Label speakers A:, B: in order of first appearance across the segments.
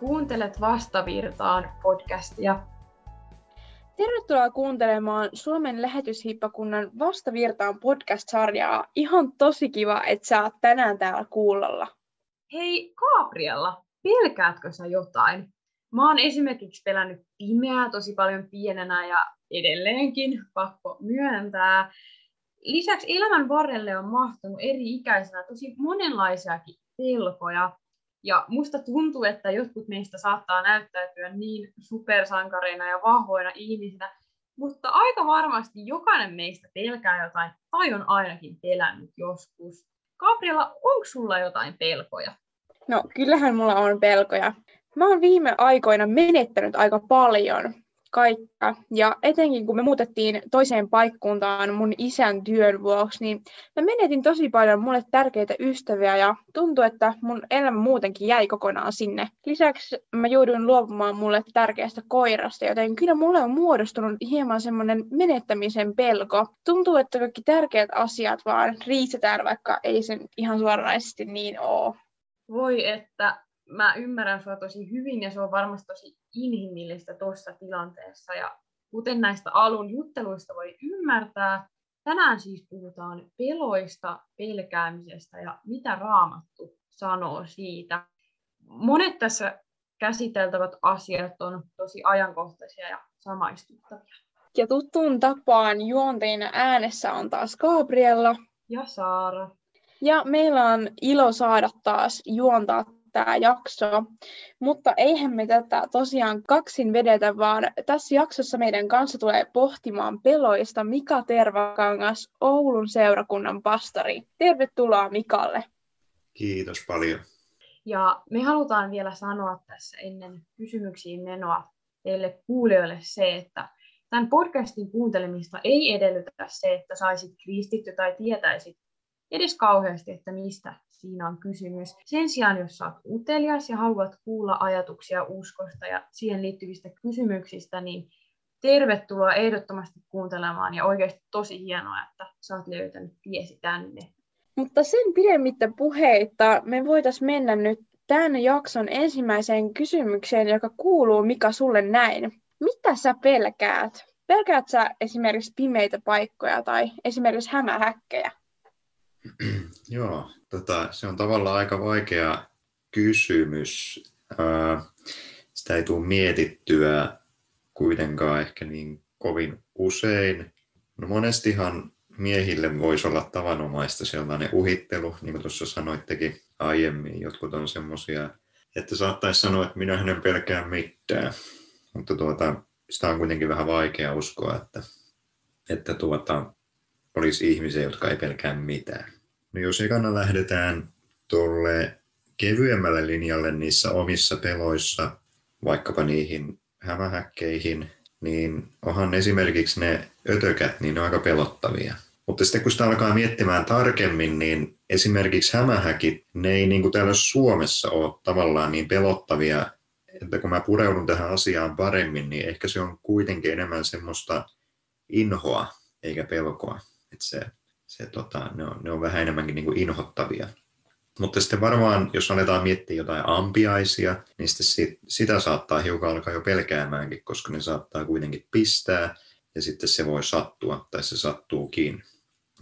A: Kuuntelet Vastavirtaan podcastia.
B: Tervetuloa kuuntelemaan Suomen lähetyshippakunnan Vastavirtaan podcast-sarjaa. Ihan tosi kiva, että sä oot tänään täällä kuulolla.
A: Hei Gabriella, pelkäätkö sä jotain? Mä oon esimerkiksi pelännyt pimeää tosi paljon pienenä ja edelleenkin, pakko myöntää. Lisäksi elämän varrelle on mahtunut eri ikäisenä tosi monenlaisiakin pelkoja. Ja musta tuntuu, että jotkut meistä saattaa näyttäytyä niin supersankareina ja vahvoina ihmisinä, mutta aika varmasti jokainen meistä pelkää jotain tai on ainakin pelännyt joskus. Gabriela, onko sulla jotain pelkoja?
B: No, kyllähän mulla on pelkoja. Mä oon viime aikoina menettänyt aika paljon kaikkea. Ja etenkin kun me muutettiin toiseen paikkuntaan mun isän työn vuoksi, niin mä menetin tosi paljon mulle tärkeitä ystäviä ja tuntui, että mun elämä muutenkin jäi kokonaan sinne. Lisäksi mä jouduin luopumaan mulle tärkeästä koirasta, joten kyllä mulle on muodostunut hieman semmoinen menettämisen pelko. Tuntuu, että kaikki tärkeät asiat vaan riistetään, vaikka ei se ihan suoranaisesti niin ole.
A: Voi että mä ymmärrän sua tosi hyvin ja se on varmasti tosi inhimillistä tuossa tilanteessa. Ja kuten näistä alun jutteluista voi ymmärtää, tänään siis puhutaan peloista, pelkäämisestä ja mitä raamattu sanoo siitä. Monet tässä käsiteltävät asiat on tosi ajankohtaisia ja samaistuttavia.
B: Ja tuttuun tapaan juonteina äänessä on taas Gabriella.
A: Ja Saara.
B: Ja meillä on ilo saada taas juontaa tämä jakso. Mutta eihän me tätä tosiaan kaksin vedetä, vaan tässä jaksossa meidän kanssa tulee pohtimaan peloista Mika Tervakangas, Oulun seurakunnan pastori. Tervetuloa Mikalle.
C: Kiitos paljon.
A: Ja me halutaan vielä sanoa tässä ennen kysymyksiin menoa teille kuulijoille se, että tämän podcastin kuuntelemista ei edellytä se, että saisit kristitty tai tietäisit edes kauheasti, että mistä siinä on kysymys. Sen sijaan, jos saat utelias ja haluat kuulla ajatuksia uskosta ja siihen liittyvistä kysymyksistä, niin tervetuloa ehdottomasti kuuntelemaan ja oikeasti tosi hienoa, että sä oot löytänyt tiesi tänne.
B: Mutta sen pidemmittä puheita me voitaisiin mennä nyt tämän jakson ensimmäiseen kysymykseen, joka kuuluu Mika sulle näin. Mitä sä pelkäät? Pelkäät sä esimerkiksi pimeitä paikkoja tai esimerkiksi hämähäkkejä?
C: Joo, tota, se on tavallaan aika vaikea kysymys. sitä ei tule mietittyä kuitenkaan ehkä niin kovin usein. No monestihan miehille voisi olla tavanomaista sellainen uhittelu, niin kuin tuossa sanoittekin aiemmin. Jotkut on semmoisia, että saattaisi sanoa, että minä hänen pelkään mitään. Mutta tuota, sitä on kuitenkin vähän vaikea uskoa, että, että tuota, olisi ihmisiä, jotka ei pelkää mitään. No jos ekana lähdetään tuolle kevyemmälle linjalle niissä omissa peloissa, vaikkapa niihin hämähäkkeihin, niin onhan esimerkiksi ne ötökät, niin ne on aika pelottavia. Mutta sitten kun sitä alkaa miettimään tarkemmin, niin esimerkiksi hämähäkit, ne ei niin kuin täällä Suomessa ole tavallaan niin pelottavia, että kun mä pureudun tähän asiaan paremmin, niin ehkä se on kuitenkin enemmän semmoista inhoa eikä pelkoa. Että se se, tota, ne, on, ne on vähän enemmänkin niin kuin inhottavia. Mutta sitten varmaan, jos aletaan miettiä jotain ampiaisia, niin sitten sitä saattaa hiukan alkaa jo pelkäämäänkin, koska ne saattaa kuitenkin pistää ja sitten se voi sattua tai se sattuukin.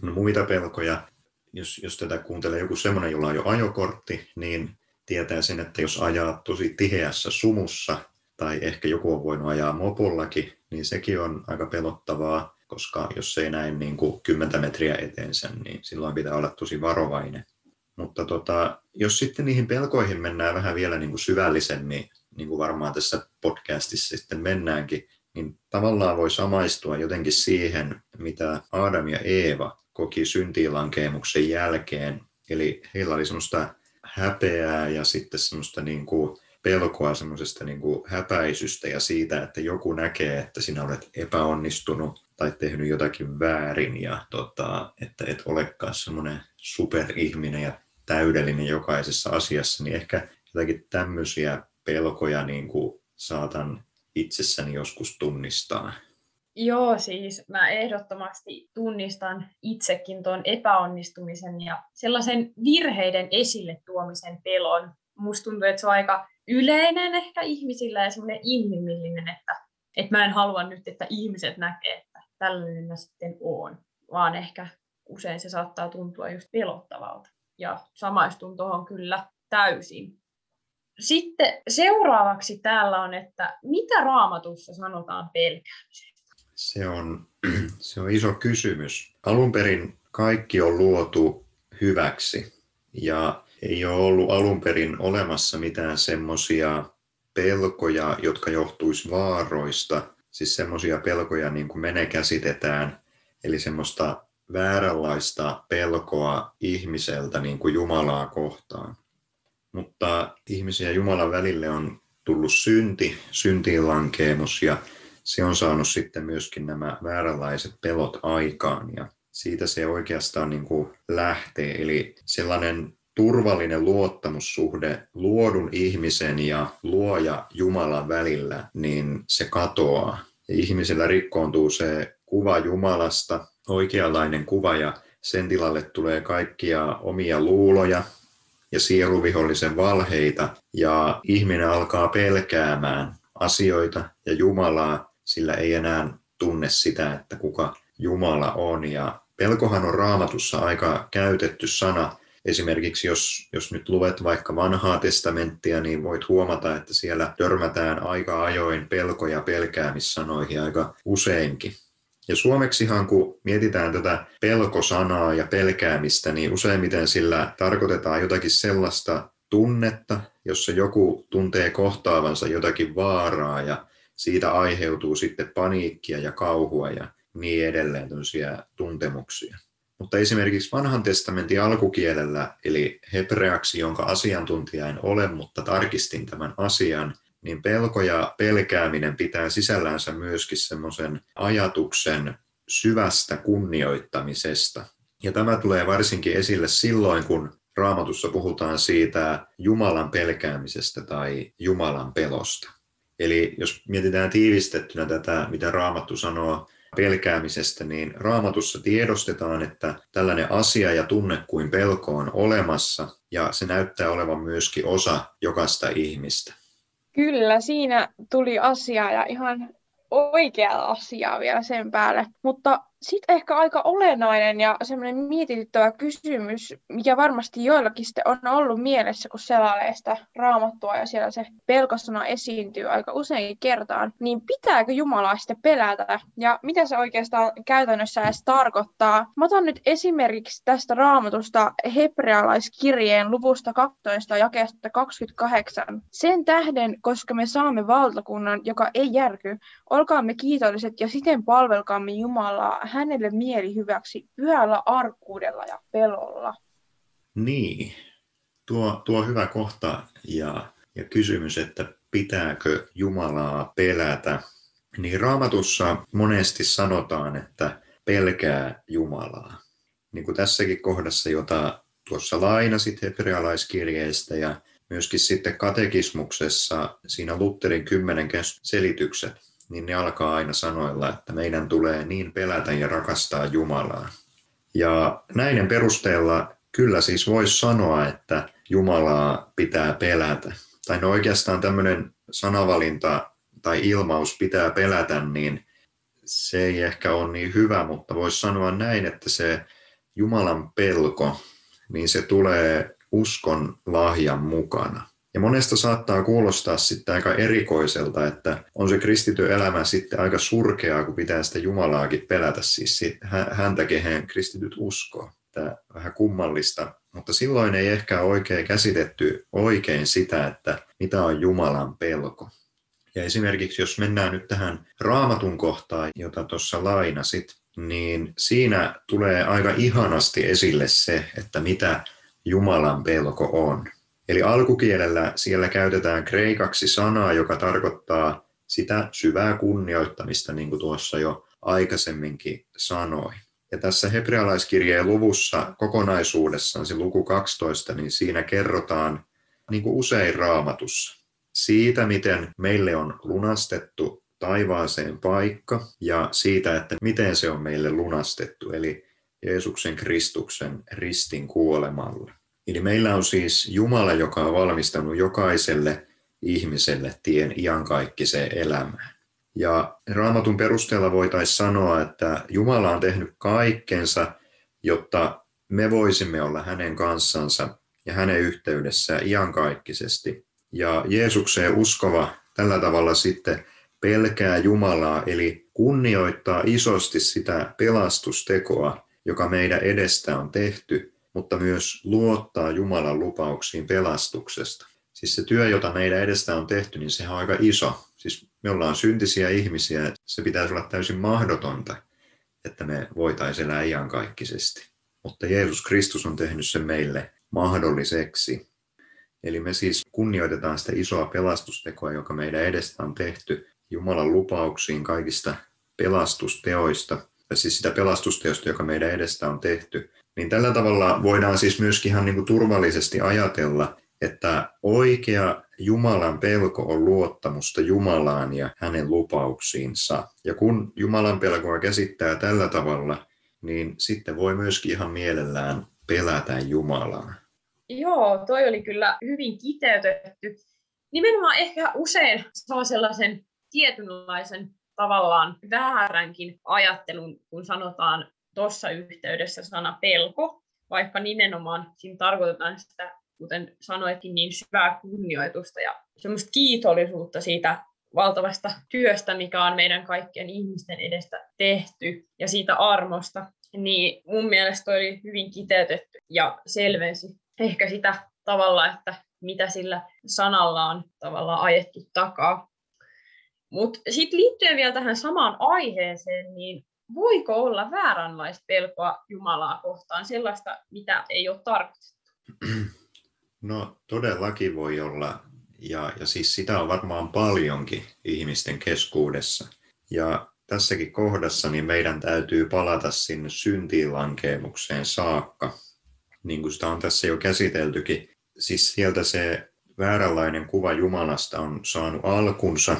C: No muita pelkoja, jos, jos tätä kuuntelee joku semmoinen, jolla on jo ajokortti, niin tietää sen, että jos ajaa tosi tiheässä sumussa tai ehkä joku on voinut ajaa mopollakin, niin sekin on aika pelottavaa koska jos ei näin niin kuin 10 metriä eteensä, niin silloin pitää olla tosi varovainen. Mutta tota, jos sitten niihin pelkoihin mennään vähän vielä niin kuin syvällisemmin, niin kuin varmaan tässä podcastissa sitten mennäänkin, niin tavallaan voi samaistua jotenkin siihen, mitä Adam ja Eeva koki syntiilankeemuksen jälkeen. Eli heillä oli semmoista häpeää ja sitten semmoista niin kuin pelkoa semmoisesta niin kuin häpäisystä ja siitä, että joku näkee, että sinä olet epäonnistunut tai tehnyt jotakin väärin ja tota, että et olekaan semmoinen superihminen ja täydellinen jokaisessa asiassa, niin ehkä jotakin tämmöisiä pelkoja niin kuin saatan itsessäni joskus tunnistaa.
A: Joo, siis mä ehdottomasti tunnistan itsekin tuon epäonnistumisen ja sellaisen virheiden esille tuomisen pelon. Musta tuntuu, että se on aika yleinen ehkä ihmisillä ja semmoinen inhimillinen, että, että mä en halua nyt, että ihmiset näkee, tällainen mä sitten oon, vaan ehkä usein se saattaa tuntua just pelottavalta. Ja samaistun tuohon kyllä täysin. Sitten seuraavaksi täällä on, että mitä raamatussa sanotaan pelkäämisestä?
C: Se on, se on iso kysymys. Alun perin kaikki on luotu hyväksi ja ei ole ollut alun perin olemassa mitään semmoisia pelkoja, jotka johtuisi vaaroista, siis semmoisia pelkoja niin kuin me käsitetään, eli semmoista vääränlaista pelkoa ihmiseltä niin kuin Jumalaa kohtaan. Mutta ihmisen ja Jumalan välille on tullut synti, syntiin lankeemus ja se on saanut sitten myöskin nämä vääränlaiset pelot aikaan ja siitä se oikeastaan niin kuin lähtee. Eli sellainen turvallinen luottamussuhde luodun ihmisen ja luoja Jumalan välillä, niin se katoaa. Ja ihmisellä rikkoontuu se kuva Jumalasta, oikeanlainen kuva ja sen tilalle tulee kaikkia omia luuloja ja sieluvihollisen valheita ja ihminen alkaa pelkäämään asioita ja Jumalaa, sillä ei enää tunne sitä, että kuka Jumala on. Ja pelkohan on raamatussa aika käytetty sana. Esimerkiksi jos, jos nyt luet vaikka vanhaa testamenttia, niin voit huomata, että siellä törmätään aika ajoin pelko- ja pelkäämissanoihin aika useinkin. Ja suomeksihan, kun mietitään tätä pelkosanaa ja pelkäämistä, niin useimmiten sillä tarkoitetaan jotakin sellaista tunnetta, jossa joku tuntee kohtaavansa jotakin vaaraa ja siitä aiheutuu sitten paniikkia ja kauhua ja niin edelleen tämmöisiä tuntemuksia. Mutta esimerkiksi vanhan testamentin alkukielellä, eli hebreaksi, jonka asiantuntija en ole, mutta tarkistin tämän asian, niin pelko ja pelkääminen pitää sisällänsä myöskin semmoisen ajatuksen syvästä kunnioittamisesta. Ja tämä tulee varsinkin esille silloin, kun raamatussa puhutaan siitä Jumalan pelkäämisestä tai Jumalan pelosta. Eli jos mietitään tiivistettynä tätä, mitä raamattu sanoo pelkäämisestä, niin raamatussa tiedostetaan, että tällainen asia ja tunne kuin pelko on olemassa ja se näyttää olevan myöskin osa jokaista ihmistä.
B: Kyllä, siinä tuli asia ja ihan oikea asiaa vielä sen päälle. Mutta sitten ehkä aika olennainen ja semmoinen mietityttävä kysymys, mikä varmasti joillakin sitten on ollut mielessä, kun selailee sitä raamattua ja siellä se pelkosana esiintyy aika usein kertaan, niin pitääkö Jumalaa sitten pelätä ja mitä se oikeastaan käytännössä edes tarkoittaa? Mä otan nyt esimerkiksi tästä raamatusta hebrealaiskirjeen luvusta 12 jakeesta 28. Sen tähden, koska me saamme valtakunnan, joka ei järky, olkaamme kiitolliset ja siten palvelkaamme Jumalaa hänelle mieli hyväksi pyhällä arkkuudella ja pelolla.
C: Niin, tuo, tuo hyvä kohta ja, ja kysymys, että pitääkö Jumalaa pelätä, niin raamatussa monesti sanotaan, että pelkää Jumalaa. Niin kuin tässäkin kohdassa, jota tuossa lainasit hebrealaiskirjeestä ja myöskin sitten katekismuksessa siinä Lutherin kymmenen selitykset, niin ne alkaa aina sanoilla, että meidän tulee niin pelätä ja rakastaa Jumalaa. Ja näiden perusteella kyllä siis voisi sanoa, että Jumalaa pitää pelätä. Tai no oikeastaan tämmöinen sanavalinta tai ilmaus pitää pelätä, niin se ei ehkä ole niin hyvä, mutta voisi sanoa näin, että se Jumalan pelko, niin se tulee uskon lahjan mukana. Ja monesta saattaa kuulostaa sitten aika erikoiselta, että on se kristityn elämä sitten aika surkeaa, kun pitää sitä Jumalaakin pelätä, siis häntä, kehen kristityt uskoo. Tämä vähän kummallista, mutta silloin ei ehkä oikein käsitetty oikein sitä, että mitä on Jumalan pelko. Ja esimerkiksi jos mennään nyt tähän raamatun kohtaan, jota tuossa lainasit, niin siinä tulee aika ihanasti esille se, että mitä Jumalan pelko on. Eli alkukielellä siellä käytetään kreikaksi sanaa, joka tarkoittaa sitä syvää kunnioittamista, niin kuin tuossa jo aikaisemminkin sanoin. Ja tässä hebrealaiskirjeen luvussa kokonaisuudessaan, se luku 12, niin siinä kerrotaan, niin kuin usein raamatussa, siitä, miten meille on lunastettu taivaaseen paikka ja siitä, että miten se on meille lunastettu, eli Jeesuksen Kristuksen ristin kuolemalla. Eli meillä on siis Jumala, joka on valmistanut jokaiselle ihmiselle tien iankaikkiseen elämään. Ja raamatun perusteella voitaisiin sanoa, että Jumala on tehnyt kaikkensa, jotta me voisimme olla hänen kanssansa ja hänen yhteydessään iankaikkisesti. Ja Jeesukseen uskova tällä tavalla sitten pelkää Jumalaa, eli kunnioittaa isosti sitä pelastustekoa, joka meidän edestä on tehty, mutta myös luottaa Jumalan lupauksiin pelastuksesta. Siis se työ, jota meidän edestä on tehty, niin se on aika iso. Siis me ollaan syntisiä ihmisiä, se pitäisi olla täysin mahdotonta, että me voitaisiin elää iankaikkisesti. Mutta Jeesus Kristus on tehnyt sen meille mahdolliseksi. Eli me siis kunnioitetaan sitä isoa pelastustekoa, joka meidän edestä on tehty Jumalan lupauksiin kaikista pelastusteoista, tai siis sitä pelastusteosta, joka meidän edestä on tehty. Niin tällä tavalla voidaan siis myöskin ihan niin kuin turvallisesti ajatella, että oikea Jumalan pelko on luottamusta Jumalaan ja hänen lupauksiinsa. Ja kun Jumalan pelkoa käsittää tällä tavalla, niin sitten voi myöskin ihan mielellään pelätä Jumalaa.
A: Joo, toi oli kyllä hyvin kiteytetty. Nimenomaan ehkä usein saa sellaisen tietynlaisen tavallaan vääränkin ajattelun, kun sanotaan tuossa yhteydessä sana pelko, vaikka nimenomaan siinä tarkoitetaan sitä, kuten sanoitkin, niin syvää kunnioitusta ja semmoista kiitollisuutta siitä valtavasta työstä, mikä on meidän kaikkien ihmisten edestä tehty ja siitä armosta, niin mun mielestä oli hyvin kiteytetty ja selvensi ehkä sitä tavalla, että mitä sillä sanalla on tavallaan ajettu takaa. Mutta sitten liittyen vielä tähän samaan aiheeseen, niin voiko olla vääränlaista pelkoa Jumalaa kohtaan, sellaista, mitä ei ole tarkoitettu?
C: No todellakin voi olla, ja, ja siis sitä on varmaan paljonkin ihmisten keskuudessa. Ja tässäkin kohdassa niin meidän täytyy palata sinne syntiinlankeemukseen saakka, niin kuin sitä on tässä jo käsiteltykin. Siis sieltä se vääränlainen kuva Jumalasta on saanut alkunsa.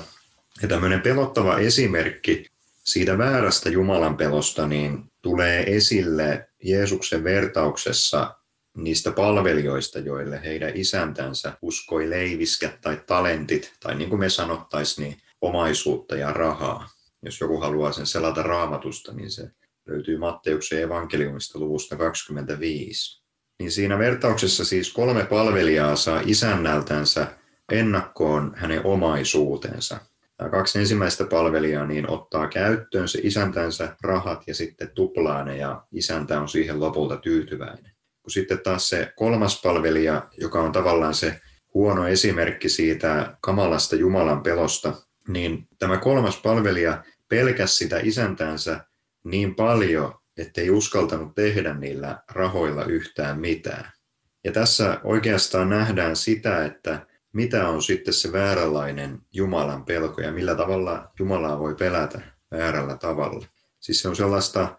C: Ja tämmöinen pelottava esimerkki siitä väärästä Jumalan pelosta niin tulee esille Jeesuksen vertauksessa niistä palvelijoista, joille heidän isäntänsä uskoi leiviskät tai talentit, tai niin kuin me sanottaisiin, niin omaisuutta ja rahaa. Jos joku haluaa sen selata raamatusta, niin se löytyy Matteuksen evankeliumista luvusta 25. Niin siinä vertauksessa siis kolme palvelijaa saa isännältänsä ennakkoon hänen omaisuutensa. Kaksi ensimmäistä palvelijaa niin ottaa käyttöön se isäntänsä rahat ja sitten tuplaa ne ja isäntä on siihen lopulta tyytyväinen. Kun sitten taas se kolmas palvelija, joka on tavallaan se huono esimerkki siitä kamalasta Jumalan pelosta, niin tämä kolmas palvelija pelkäsi sitä isäntänsä niin paljon, ettei uskaltanut tehdä niillä rahoilla yhtään mitään. Ja tässä oikeastaan nähdään sitä, että mitä on sitten se vääränlainen Jumalan pelko ja millä tavalla Jumalaa voi pelätä väärällä tavalla. Siis se on sellaista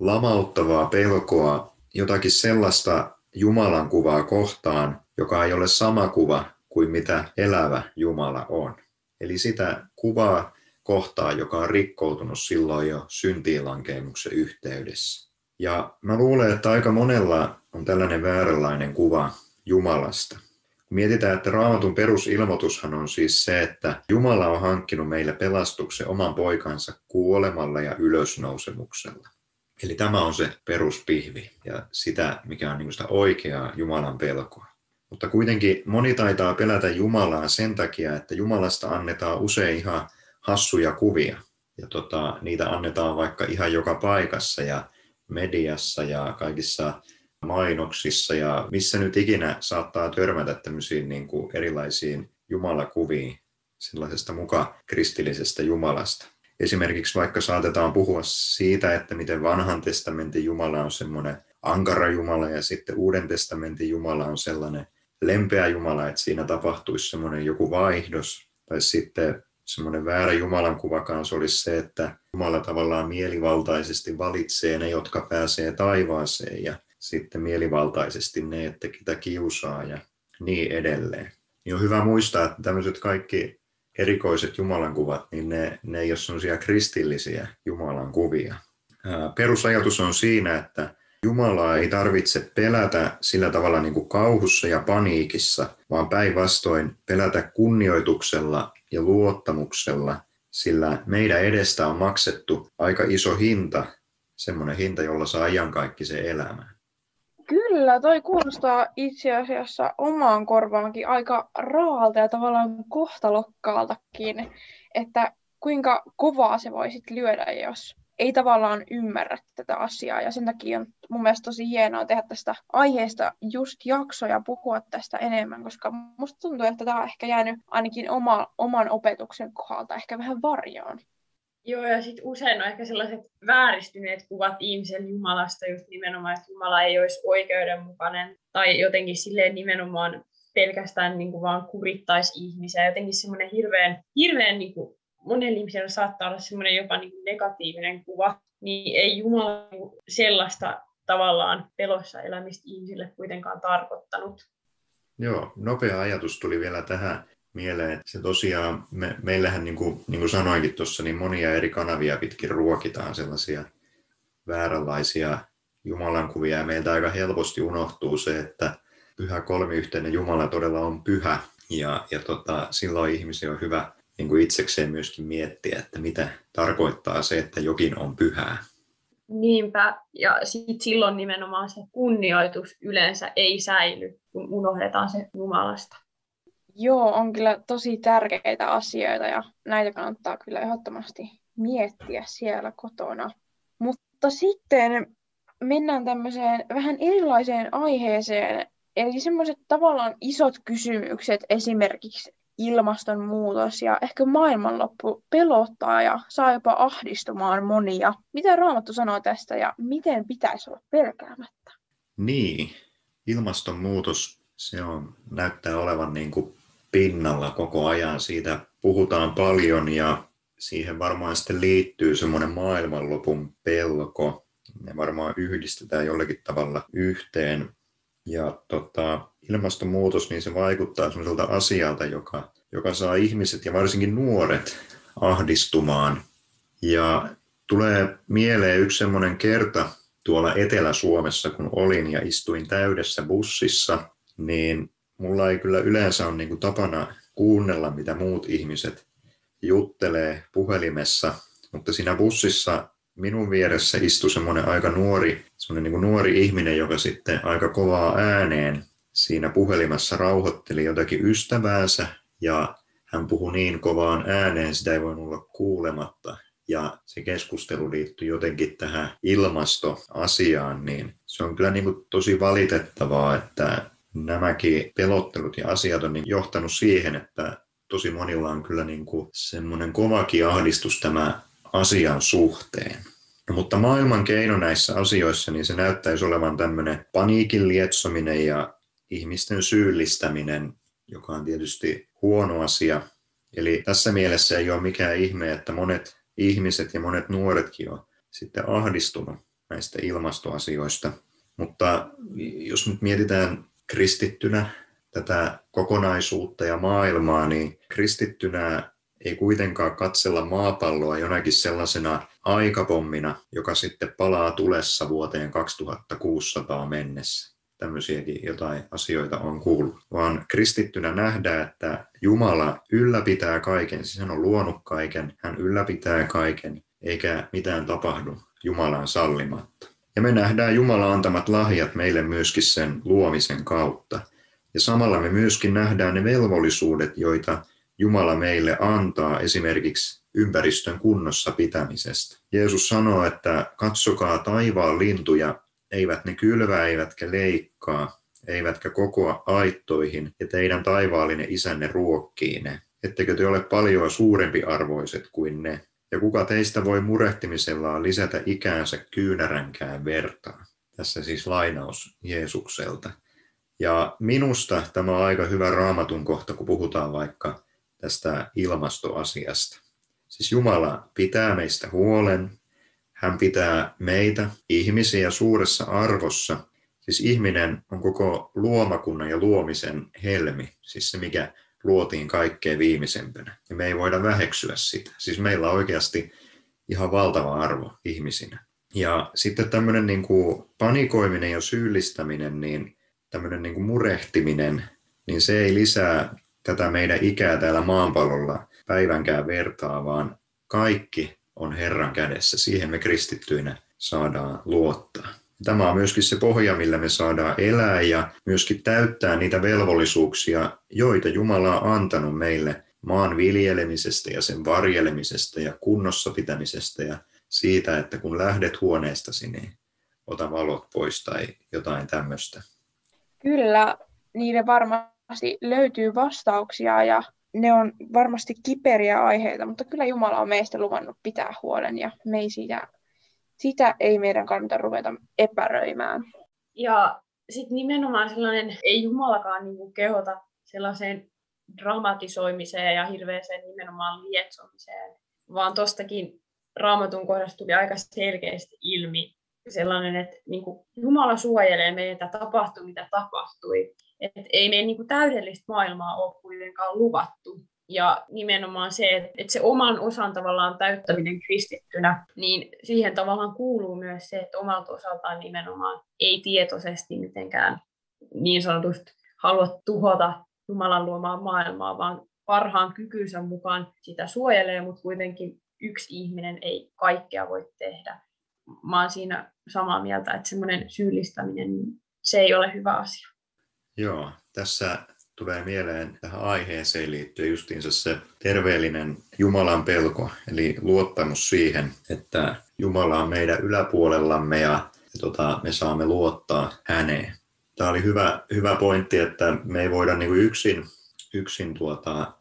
C: lamauttavaa pelkoa, jotakin sellaista Jumalan kuvaa kohtaan, joka ei ole sama kuva kuin mitä elävä Jumala on. Eli sitä kuvaa kohtaa, joka on rikkoutunut silloin jo syntiinlankemuksen yhteydessä. Ja mä luulen, että aika monella on tällainen vääränlainen kuva Jumalasta. Mietitään, että raamatun perusilmoitushan on siis se, että Jumala on hankkinut meille pelastuksen oman poikansa kuolemalla ja ylösnousemuksella. Eli tämä on se peruspihvi ja sitä, mikä on niin sitä oikeaa Jumalan pelkoa. Mutta kuitenkin moni taitaa pelätä Jumalaa sen takia, että Jumalasta annetaan usein ihan hassuja kuvia. Ja tota, niitä annetaan vaikka ihan joka paikassa ja mediassa ja kaikissa mainoksissa ja missä nyt ikinä saattaa törmätä tämmöisiin niin kuin erilaisiin jumalakuviin sellaisesta muka kristillisestä Jumalasta. Esimerkiksi vaikka saatetaan puhua siitä, että miten vanhan testamentin Jumala on semmoinen ankara Jumala ja sitten uuden testamentin Jumala on sellainen lempeä Jumala, että siinä tapahtuisi semmoinen joku vaihdos. Tai sitten semmoinen väärä Jumalan kuva kanssa olisi se, että Jumala tavallaan mielivaltaisesti valitsee ne, jotka pääsee taivaaseen ja sitten mielivaltaisesti ne, että ketä kiusaa ja niin edelleen. Niin on hyvä muistaa, että tämmöiset kaikki erikoiset Jumalan kuvat, niin ne, ne ei ole sellaisia kristillisiä Jumalan kuvia. Perusajatus on siinä, että Jumalaa ei tarvitse pelätä sillä tavalla niin kuin kauhussa ja paniikissa, vaan päinvastoin pelätä kunnioituksella ja luottamuksella, sillä meidän edestä on maksettu aika iso hinta, semmoinen hinta, jolla saa iankaikkisen elämään.
B: Kyllä, toi kuulostaa itse asiassa omaan korvaankin aika raalta ja tavallaan kohtalokkaaltakin, että kuinka kovaa se voisit lyödä, jos ei tavallaan ymmärrä tätä asiaa. Ja sen takia on mun mielestä tosi hienoa tehdä tästä aiheesta just jaksoja puhua tästä enemmän, koska musta tuntuu, että tämä on ehkä jäänyt ainakin oma, oman opetuksen kohdalta ehkä vähän varjoon.
A: Joo, ja sitten usein on ehkä sellaiset vääristyneet kuvat ihmisen Jumalasta, just nimenomaan, että Jumala ei olisi oikeudenmukainen, tai jotenkin silleen nimenomaan pelkästään niin kuin vaan kurittaisi ihmisiä. Jotenkin semmoinen hirveän, hirveän niin kuin monella ihmisellä saattaa olla semmoinen jopa niin kuin negatiivinen kuva, niin ei Jumala niin sellaista tavallaan pelossa elämistä ihmisille kuitenkaan tarkoittanut.
C: Joo, nopea ajatus tuli vielä tähän mieleen. Se tosiaan, me, meillähän niin kuin, niin kuin sanoinkin tuossa, niin monia eri kanavia pitkin ruokitaan sellaisia vääränlaisia Jumalan kuvia ja meiltä aika helposti unohtuu se, että pyhä kolmiyhteinen Jumala todella on pyhä ja, ja tota, silloin ihmisiä on hyvä niin kuin itsekseen myöskin miettiä, että mitä tarkoittaa se, että jokin on pyhää.
A: Niinpä, ja sit silloin nimenomaan se kunnioitus yleensä ei säily, kun unohdetaan se Jumalasta.
B: Joo, on kyllä tosi tärkeitä asioita ja näitä kannattaa kyllä ehdottomasti miettiä siellä kotona. Mutta sitten mennään tämmöiseen vähän erilaiseen aiheeseen, eli semmoiset tavallaan isot kysymykset esimerkiksi ilmastonmuutos ja ehkä maailmanloppu pelottaa ja saa jopa ahdistumaan monia. Mitä Raamattu sanoo tästä ja miten pitäisi olla pelkäämättä?
C: Niin, ilmastonmuutos se on, näyttää olevan niin kuin pinnalla koko ajan. Siitä puhutaan paljon ja siihen varmaan sitten liittyy semmoinen maailmanlopun pelko. Ne varmaan yhdistetään jollakin tavalla yhteen. Ja tota, ilmastonmuutos, niin se vaikuttaa sellaiselta asialta, joka, joka saa ihmiset ja varsinkin nuoret ahdistumaan. Ja tulee mieleen yksi semmoinen kerta tuolla Etelä-Suomessa, kun olin ja istuin täydessä bussissa, niin mulla ei kyllä yleensä ole niin kuin tapana kuunnella, mitä muut ihmiset juttelee puhelimessa, mutta siinä bussissa minun vieressä istui semmoinen aika nuori, semmoinen niin nuori ihminen, joka sitten aika kovaa ääneen siinä puhelimessa rauhoitteli jotakin ystäväänsä ja hän puhui niin kovaan ääneen, sitä ei voinut olla kuulematta. Ja se keskustelu liittyi jotenkin tähän ilmastoasiaan, niin se on kyllä niin kuin tosi valitettavaa, että nämäkin pelottelut ja asiat on niin johtanut siihen, että tosi monilla on kyllä niin kuin semmoinen kovakin ahdistus tämä asian suhteen. No, mutta maailman keino näissä asioissa, niin se näyttäisi olevan tämmöinen paniikin lietsominen ja ihmisten syyllistäminen, joka on tietysti huono asia. Eli tässä mielessä ei ole mikään ihme, että monet ihmiset ja monet nuoretkin on sitten ahdistunut näistä ilmastoasioista. Mutta jos nyt mietitään kristittynä tätä kokonaisuutta ja maailmaa, niin kristittynä ei kuitenkaan katsella maapalloa jonakin sellaisena aikapommina, joka sitten palaa tulessa vuoteen 2600 mennessä. Tämmöisiäkin jotain asioita on kuullut. Vaan kristittynä nähdään, että Jumala ylläpitää kaiken, siis hän on luonut kaiken, hän ylläpitää kaiken, eikä mitään tapahdu Jumalan sallimatta. Ja me nähdään Jumala antamat lahjat meille myöskin sen luomisen kautta. Ja samalla me myöskin nähdään ne velvollisuudet, joita Jumala meille antaa esimerkiksi ympäristön kunnossa pitämisestä. Jeesus sanoo, että katsokaa taivaan lintuja, eivät ne kylvää eivätkä leikkaa, eivätkä kokoa aittoihin, ja teidän taivaallinen isänne ruokkii ne. Ettekö te ole paljon suurempi arvoiset kuin ne? Ja kuka teistä voi murehtimisellaan lisätä ikäänsä kyynäränkään vertaa? Tässä siis lainaus Jeesukselta. Ja minusta tämä on aika hyvä raamatun kohta, kun puhutaan vaikka tästä ilmastoasiasta. Siis Jumala pitää meistä huolen, hän pitää meitä, ihmisiä, suuressa arvossa. Siis ihminen on koko luomakunnan ja luomisen helmi, siis se mikä luotiin kaikkein viimeisempänä. Ja me ei voida väheksyä sitä. Siis meillä on oikeasti ihan valtava arvo ihmisinä. Ja sitten tämmöinen niin kuin panikoiminen ja syyllistäminen, niin tämmöinen niin kuin murehtiminen, niin se ei lisää tätä meidän ikää täällä maanpallolla päivänkään vertaa, vaan kaikki on Herran kädessä. Siihen me kristittyinä saadaan luottaa. Tämä on myöskin se pohja, millä me saadaan elää ja myöskin täyttää niitä velvollisuuksia, joita Jumala on antanut meille maan viljelemisestä ja sen varjelemisesta ja kunnossa pitämisestä ja siitä, että kun lähdet huoneestasi, niin ota valot pois tai jotain tämmöistä.
B: Kyllä, niille varmasti löytyy vastauksia ja ne on varmasti kiperiä aiheita, mutta kyllä Jumala on meistä luvannut pitää huolen ja me ei siitä, sitä ei meidän kannata ruveta epäröimään.
A: Ja sitten nimenomaan sellainen, ei Jumalakaan niinku kehota sellaiseen dramatisoimiseen ja hirveäseen nimenomaan lietsomiseen, vaan tuostakin raamatun kohdassa tuli aika selkeästi ilmi sellainen, että niin kuin Jumala suojelee meitä, tapahtui mitä tapahtui. Että ei meidän niin kuin täydellistä maailmaa ole kuitenkaan luvattu. Ja nimenomaan se, että, se oman osan tavallaan täyttäminen kristittynä, niin siihen tavallaan kuuluu myös se, että omalta osaltaan nimenomaan ei tietoisesti mitenkään niin sanotusti halua tuhota Jumalan luomaa maailmaa, vaan parhaan kykynsä mukaan sitä suojelee, mutta kuitenkin yksi ihminen ei kaikkea voi tehdä. Mä oon siinä samaa mieltä, että semmoinen syyllistäminen, se ei ole hyvä asia.
C: Joo, tässä tulee mieleen tähän aiheeseen liittyen justiinsa se terveellinen Jumalan pelko, eli luottamus siihen, että Jumala on meidän yläpuolellamme ja, tota, me saamme luottaa häneen. Tämä oli hyvä, hyvä pointti, että me ei voida niin kuin yksin, yksin tuota,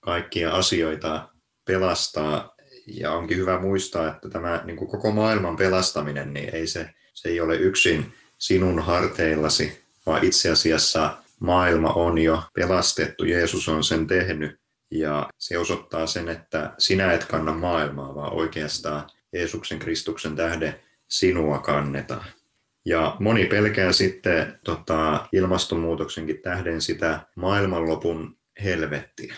C: kaikkia asioita pelastaa ja onkin hyvä muistaa, että tämä niin kuin koko maailman pelastaminen, niin ei se, se ei ole yksin sinun harteillasi, vaan itse asiassa maailma on jo pelastettu, Jeesus on sen tehnyt ja se osoittaa sen, että sinä et kanna maailmaa, vaan oikeastaan Jeesuksen Kristuksen tähden sinua kannetaan. Ja moni pelkää sitten tota, ilmastonmuutoksenkin tähden sitä maailmanlopun helvettiä.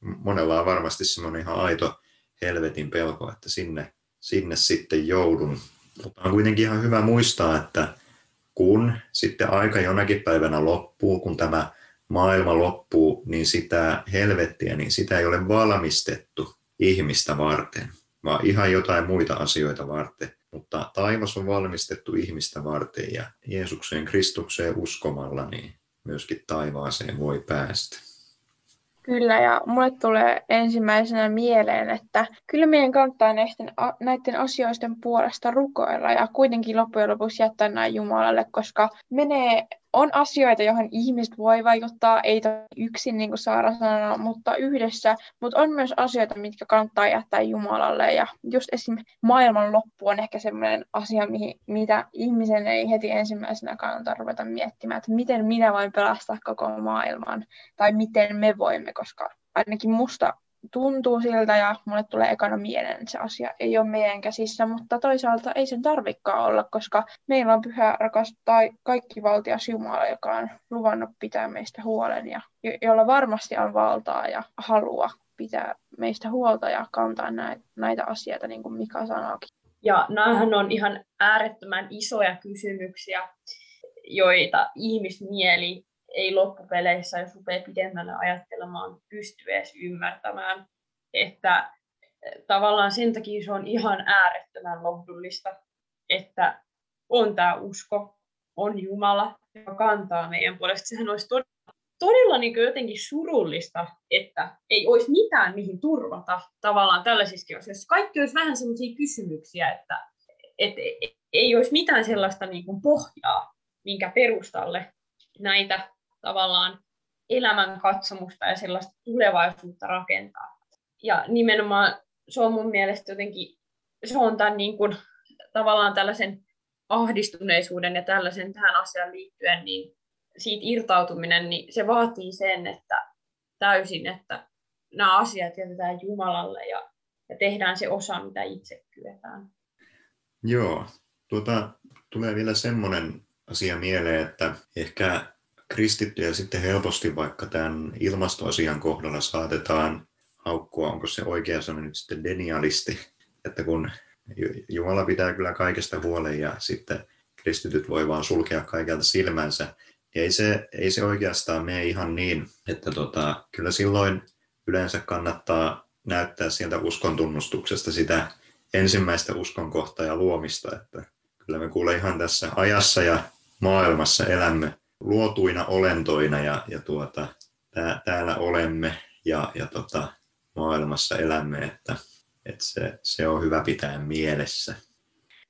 C: Monella on varmasti semmoinen ihan aito helvetin pelko, että sinne, sinne sitten joudun. Mutta on kuitenkin ihan hyvä muistaa, että kun sitten aika jonakin päivänä loppuu, kun tämä maailma loppuu, niin sitä helvettiä, niin sitä ei ole valmistettu ihmistä varten, vaan ihan jotain muita asioita varten. Mutta taivas on valmistettu ihmistä varten ja Jeesukseen Kristukseen uskomalla, niin myöskin taivaaseen voi päästä.
B: Kyllä, ja mulle tulee ensimmäisenä mieleen, että kyllä meidän kannattaa näiden, näiden asioiden puolesta rukoilla ja kuitenkin loppujen lopuksi jättää näin Jumalalle, koska menee on asioita, joihin ihmiset voi vaikuttaa, ei yksin, niin kuin Saara sanoi, mutta yhdessä. Mutta on myös asioita, mitkä kannattaa jättää Jumalalle. Ja just esim. maailman loppu on ehkä sellainen asia, mihin, mitä ihmisen ei heti ensimmäisenä kannata ruveta miettimään, että miten minä voin pelastaa koko maailman, tai miten me voimme, koska ainakin musta tuntuu siltä ja mulle tulee ekana mieleen, että se asia ei ole meidän käsissä, mutta toisaalta ei sen tarvikaan olla, koska meillä on pyhä rakas tai kaikki valtias Jumala, joka on luvannut pitää meistä huolen ja jo- jolla varmasti on valtaa ja halua pitää meistä huolta ja kantaa näitä, näitä asioita, niin kuin Mika sanoikin.
A: Ja näähän on ihan äärettömän isoja kysymyksiä, joita ihmismieli ei loppupeleissä, jos rupeaa pidemmälle ajattelemaan, pysty edes ymmärtämään. Että eh, tavallaan sen takia se on ihan äärettömän lohdullista, että on tämä usko, on Jumala, joka kantaa meidän puolesta. Sehän olisi todella, todella niin jotenkin surullista, että ei olisi mitään mihin turvata tavallaan tällaisissa asioissa. Kaikki olisi vähän sellaisia kysymyksiä, että, että ei olisi mitään sellaista niin kuin pohjaa, minkä perustalle näitä tavallaan elämän katsomusta ja sellaista tulevaisuutta rakentaa. Ja nimenomaan se on mun mielestä jotenkin, se on tämän niin kuin, tavallaan tällaisen ahdistuneisuuden ja tällaisen tähän asiaan liittyen, niin siitä irtautuminen, niin se vaatii sen, että täysin, että nämä asiat jätetään Jumalalle ja, ja tehdään se osa, mitä itse kyetään.
C: Joo, tuota, tulee vielä semmoinen asia mieleen, että ehkä kristittyjä sitten helposti vaikka tämän ilmastoasian kohdalla saatetaan haukkua, onko se oikea sana nyt sitten denialisti, että kun Jumala pitää kyllä kaikesta huolen ja sitten kristityt voi vaan sulkea kaikelta silmänsä. Ja ei se, ei se oikeastaan mene ihan niin, että tota, kyllä silloin yleensä kannattaa näyttää sieltä uskon tunnustuksesta sitä ensimmäistä uskonkohtaa ja luomista, että kyllä me kuule ihan tässä ajassa ja maailmassa elämme luotuina olentoina ja, ja tuota, tää, täällä olemme ja, ja tota, maailmassa elämme, että, että se, se on hyvä pitää mielessä.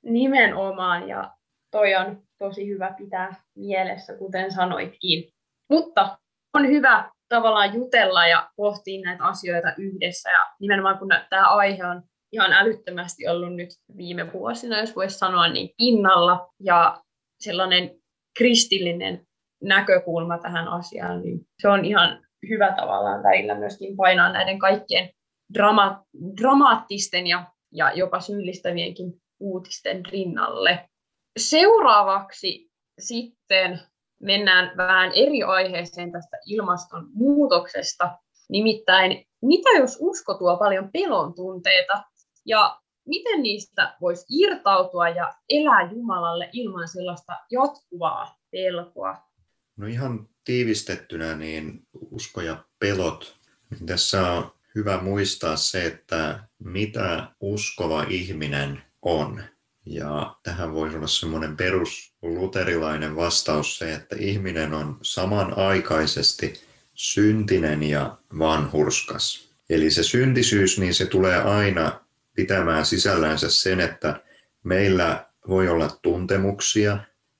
A: Nimenomaan ja toi on tosi hyvä pitää mielessä, kuten sanoitkin. Mutta on hyvä tavallaan jutella ja pohtia näitä asioita yhdessä ja nimenomaan kun tämä aihe on ihan älyttömästi ollut nyt viime vuosina, jos voisi sanoa, niin pinnalla ja sellainen kristillinen näkökulma tähän asiaan, niin se on ihan hyvä tavallaan välillä myöskin painaa näiden kaikkien drama- dramaattisten ja, ja jopa syyllistävienkin uutisten rinnalle. Seuraavaksi sitten mennään vähän eri aiheeseen tästä ilmastonmuutoksesta. Nimittäin, mitä jos usko tuo paljon pelon tunteita ja miten niistä voisi irtautua ja elää Jumalalle ilman sellaista jatkuvaa pelkoa?
C: No ihan tiivistettynä niin usko ja pelot. Tässä on hyvä muistaa se, että mitä uskova ihminen on. Ja tähän voisi olla semmoinen perusluterilainen vastaus se, että ihminen on samanaikaisesti syntinen ja vanhurskas. Eli se syntisyys, niin se tulee aina pitämään sisällänsä sen, että meillä voi olla tuntemuksia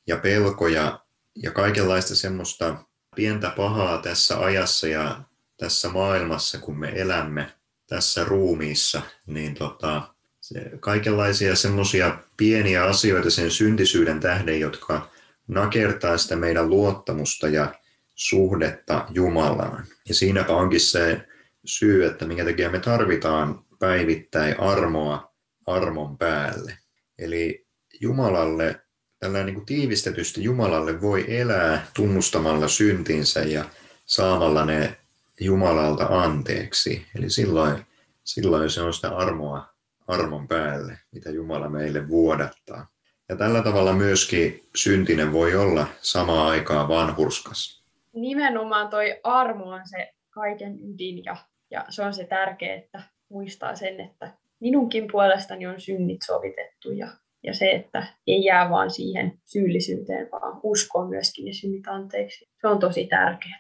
C: ja pelkoja ja kaikenlaista semmoista pientä pahaa tässä ajassa ja tässä maailmassa, kun me elämme tässä ruumiissa, niin tota, se, kaikenlaisia semmoisia pieniä asioita sen syntisyyden tähden, jotka nakertaa sitä meidän luottamusta ja suhdetta Jumalaan. Ja siinäpä onkin se syy, että minkä takia me tarvitaan päivittäin armoa armon päälle. Eli Jumalalle, tällä niin kuin tiivistetysti Jumalalle voi elää tunnustamalla syntinsä ja saamalla ne Jumalalta anteeksi. Eli silloin, silloin se on sitä armoa armon päälle, mitä Jumala meille vuodattaa. Ja tällä tavalla myöskin syntinen voi olla samaan aikaan vanhurskas.
A: Nimenomaan toi armo on se kaiken ydin ja, ja se on se tärkeä, että muistaa sen, että minunkin puolestani on synnit sovitettu ja, ja se, että ei jää vaan siihen syyllisyyteen, vaan uskoo myöskin ne synnit anteeksi. Se on tosi tärkeää.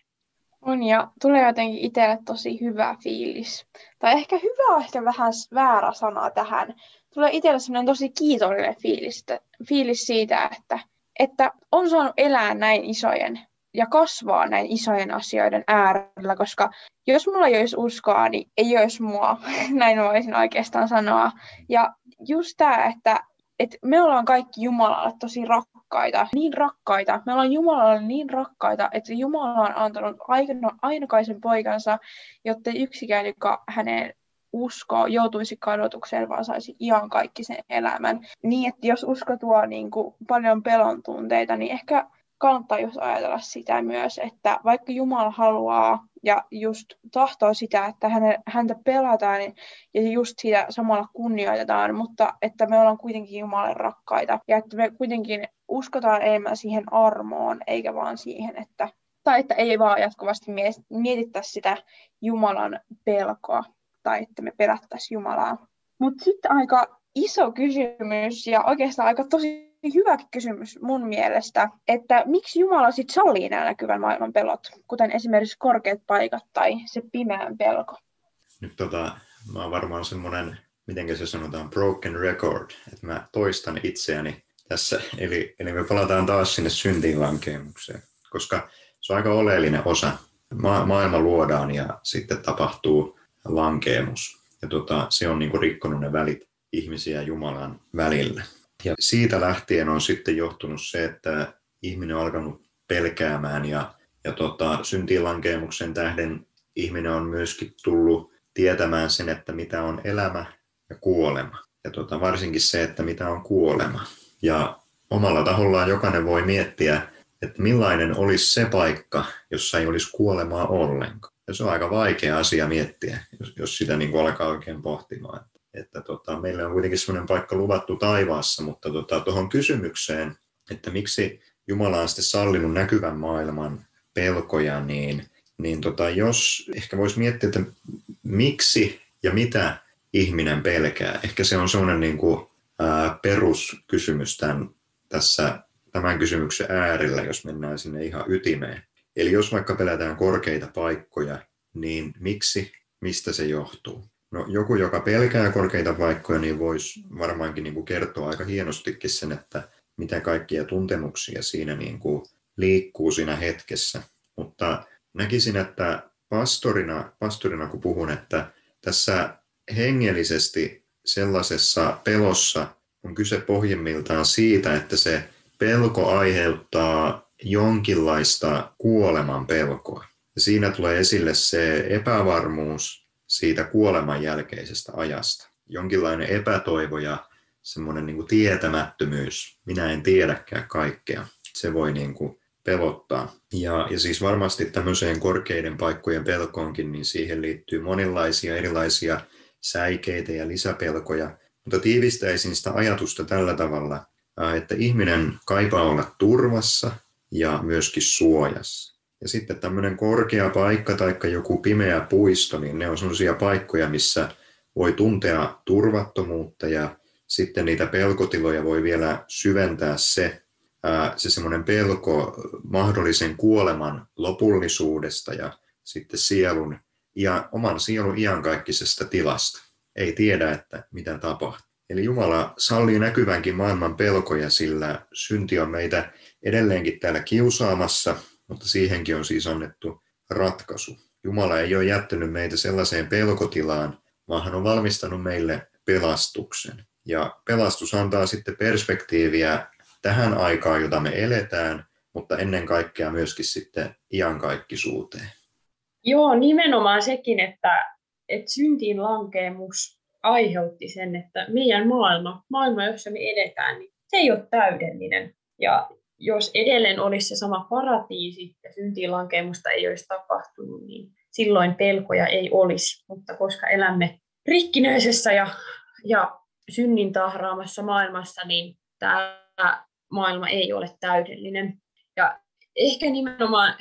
B: On ja tulee jotenkin itselle tosi hyvä fiilis. Tai ehkä hyvä on ehkä vähän väärä sana tähän. Tulee itselle sellainen tosi kiitollinen fiilis, fiilis siitä, että, että on saanut elää näin isojen ja kasvaa näin isojen asioiden äärellä, koska jos mulla ei olisi uskoa, niin ei olisi mua, näin voisin oikeastaan sanoa. Ja just tämä, että, että me ollaan kaikki Jumalalle tosi rakkaita, niin rakkaita. Me ollaan Jumalalle niin rakkaita, että Jumala on antanut aino, ainokaisen poikansa, jotta yksikään, joka hänen usko joutuisi kadotukseen, vaan saisi ihan kaikki sen elämän. Niin, että jos usko tuo niin kuin, paljon pelon tunteita, niin ehkä kannattaa just ajatella sitä myös, että vaikka Jumala haluaa ja just tahtoo sitä, että häntä pelataan niin, ja just sitä samalla kunnioitetaan, mutta että me ollaan kuitenkin Jumalan rakkaita ja että me kuitenkin uskotaan enemmän siihen armoon, eikä vaan siihen, että tai että ei vaan jatkuvasti mietittäisi sitä Jumalan pelkoa tai että me pelättäisiin Jumalaa. Mutta sitten aika iso kysymys ja oikeastaan aika tosi hyvä kysymys mun mielestä, että miksi Jumala sitten sallii nämä näkyvän maailman pelot, kuten esimerkiksi korkeat paikat tai se pimeän pelko?
C: Nyt tota, mä oon varmaan semmoinen, miten se sanotaan, broken record, että mä toistan itseäni tässä, eli, eli me palataan taas sinne syntiinlankemukseen, koska se on aika oleellinen osa. Ma- maailma luodaan ja sitten tapahtuu lankeemus. Ja tota, se on niinku rikkonut ne välit ihmisiä Jumalan välillä. Ja siitä lähtien on sitten johtunut se, että ihminen on alkanut pelkäämään ja, ja tota, syntiinlankeemuksen tähden ihminen on myöskin tullut tietämään sen, että mitä on elämä ja kuolema. Ja tota, varsinkin se, että mitä on kuolema. Ja omalla tahollaan jokainen voi miettiä, että millainen olisi se paikka, jossa ei olisi kuolemaa ollenkaan. Ja se on aika vaikea asia miettiä, jos, jos sitä niin kuin alkaa oikein pohtimaan. Että tota, meille on kuitenkin sellainen paikka luvattu taivaassa, mutta tota, tuohon kysymykseen, että miksi Jumala on sitten sallinut näkyvän maailman pelkoja, niin, niin tota, jos ehkä voisi miettiä, että miksi ja mitä ihminen pelkää. Ehkä se on sellainen niin kuin, ää, peruskysymys tämän, tässä, tämän kysymyksen äärellä, jos mennään sinne ihan ytimeen. Eli jos vaikka pelätään korkeita paikkoja, niin miksi, mistä se johtuu? No, joku, joka pelkää korkeita paikkoja, niin voisi varmaankin niin kuin kertoa aika hienostikin sen, että mitä kaikkia tuntemuksia siinä niin kuin liikkuu siinä hetkessä. Mutta näkisin, että pastorina, pastorina kun puhun, että tässä hengellisesti sellaisessa pelossa on kyse pohjimmiltaan siitä, että se pelko aiheuttaa jonkinlaista kuoleman pelkoa. Ja siinä tulee esille se epävarmuus siitä kuoleman jälkeisestä ajasta. Jonkinlainen epätoivo ja semmoinen niin tietämättömyys. Minä en tiedäkään kaikkea. Se voi niin kuin pelottaa. Ja, ja siis varmasti tämmöiseen korkeiden paikkojen pelkoonkin, niin siihen liittyy monenlaisia erilaisia säikeitä ja lisäpelkoja. Mutta tiivistäisin sitä ajatusta tällä tavalla, että ihminen kaipaa olla turvassa ja myöskin suojassa. Ja sitten tämmöinen korkea paikka tai joku pimeä puisto, niin ne on sellaisia paikkoja, missä voi tuntea turvattomuutta ja sitten niitä pelkotiloja voi vielä syventää se, se semmoinen pelko mahdollisen kuoleman lopullisuudesta ja sitten sielun ja oman sielun iankaikkisesta tilasta. Ei tiedä, että mitä tapahtuu. Eli Jumala sallii näkyvänkin maailman pelkoja, sillä synti on meitä edelleenkin täällä kiusaamassa, mutta siihenkin on siis annettu ratkaisu. Jumala ei ole jättänyt meitä sellaiseen pelkotilaan, vaan hän on valmistanut meille pelastuksen. Ja pelastus antaa sitten perspektiiviä tähän aikaan, jota me eletään, mutta ennen kaikkea myöskin sitten iankaikkisuuteen.
A: Joo, nimenomaan sekin, että, että syntiin lankeemus aiheutti sen, että meidän maailma, maailma, jossa me edetään, niin se ei ole täydellinen. Ja jos edelleen olisi se sama paratiisi ja syntiin lankeemusta ei olisi tapahtunut, niin silloin pelkoja ei olisi. Mutta koska elämme rikkinäisessä ja, ja synnin tahraamassa maailmassa, niin tämä maailma ei ole täydellinen. Ja ehkä nimenomaan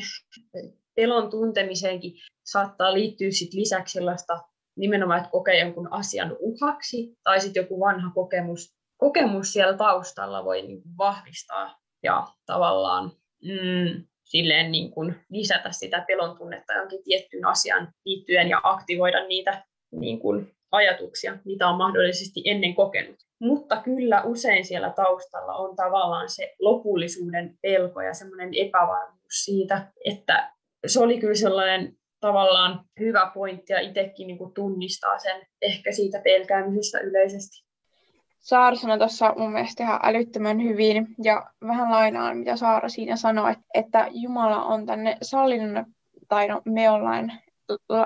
A: pelon tuntemiseenkin saattaa liittyä sit lisäksi sellaista nimenomaan, että kokee jonkun asian uhaksi, tai sitten joku vanha kokemus, kokemus siellä taustalla voi niin vahvistaa ja tavallaan mm, silleen niin kuin lisätä sitä pelon tunnetta jonkin tiettyyn asian liittyen ja aktivoida niitä niin kuin ajatuksia, mitä on mahdollisesti ennen kokenut. Mutta kyllä usein siellä taustalla on tavallaan se lopullisuuden pelko ja semmoinen epävarmuus siitä, että se oli kyllä sellainen tavallaan hyvä pointti ja itsekin niin kuin tunnistaa sen ehkä siitä pelkäämisestä yleisesti.
B: Saara sanoi tuossa mun mielestä ihan älyttömän hyvin ja vähän lainaan, mitä Saara siinä sanoi, että Jumala on tänne sallinut, tai no me ollaan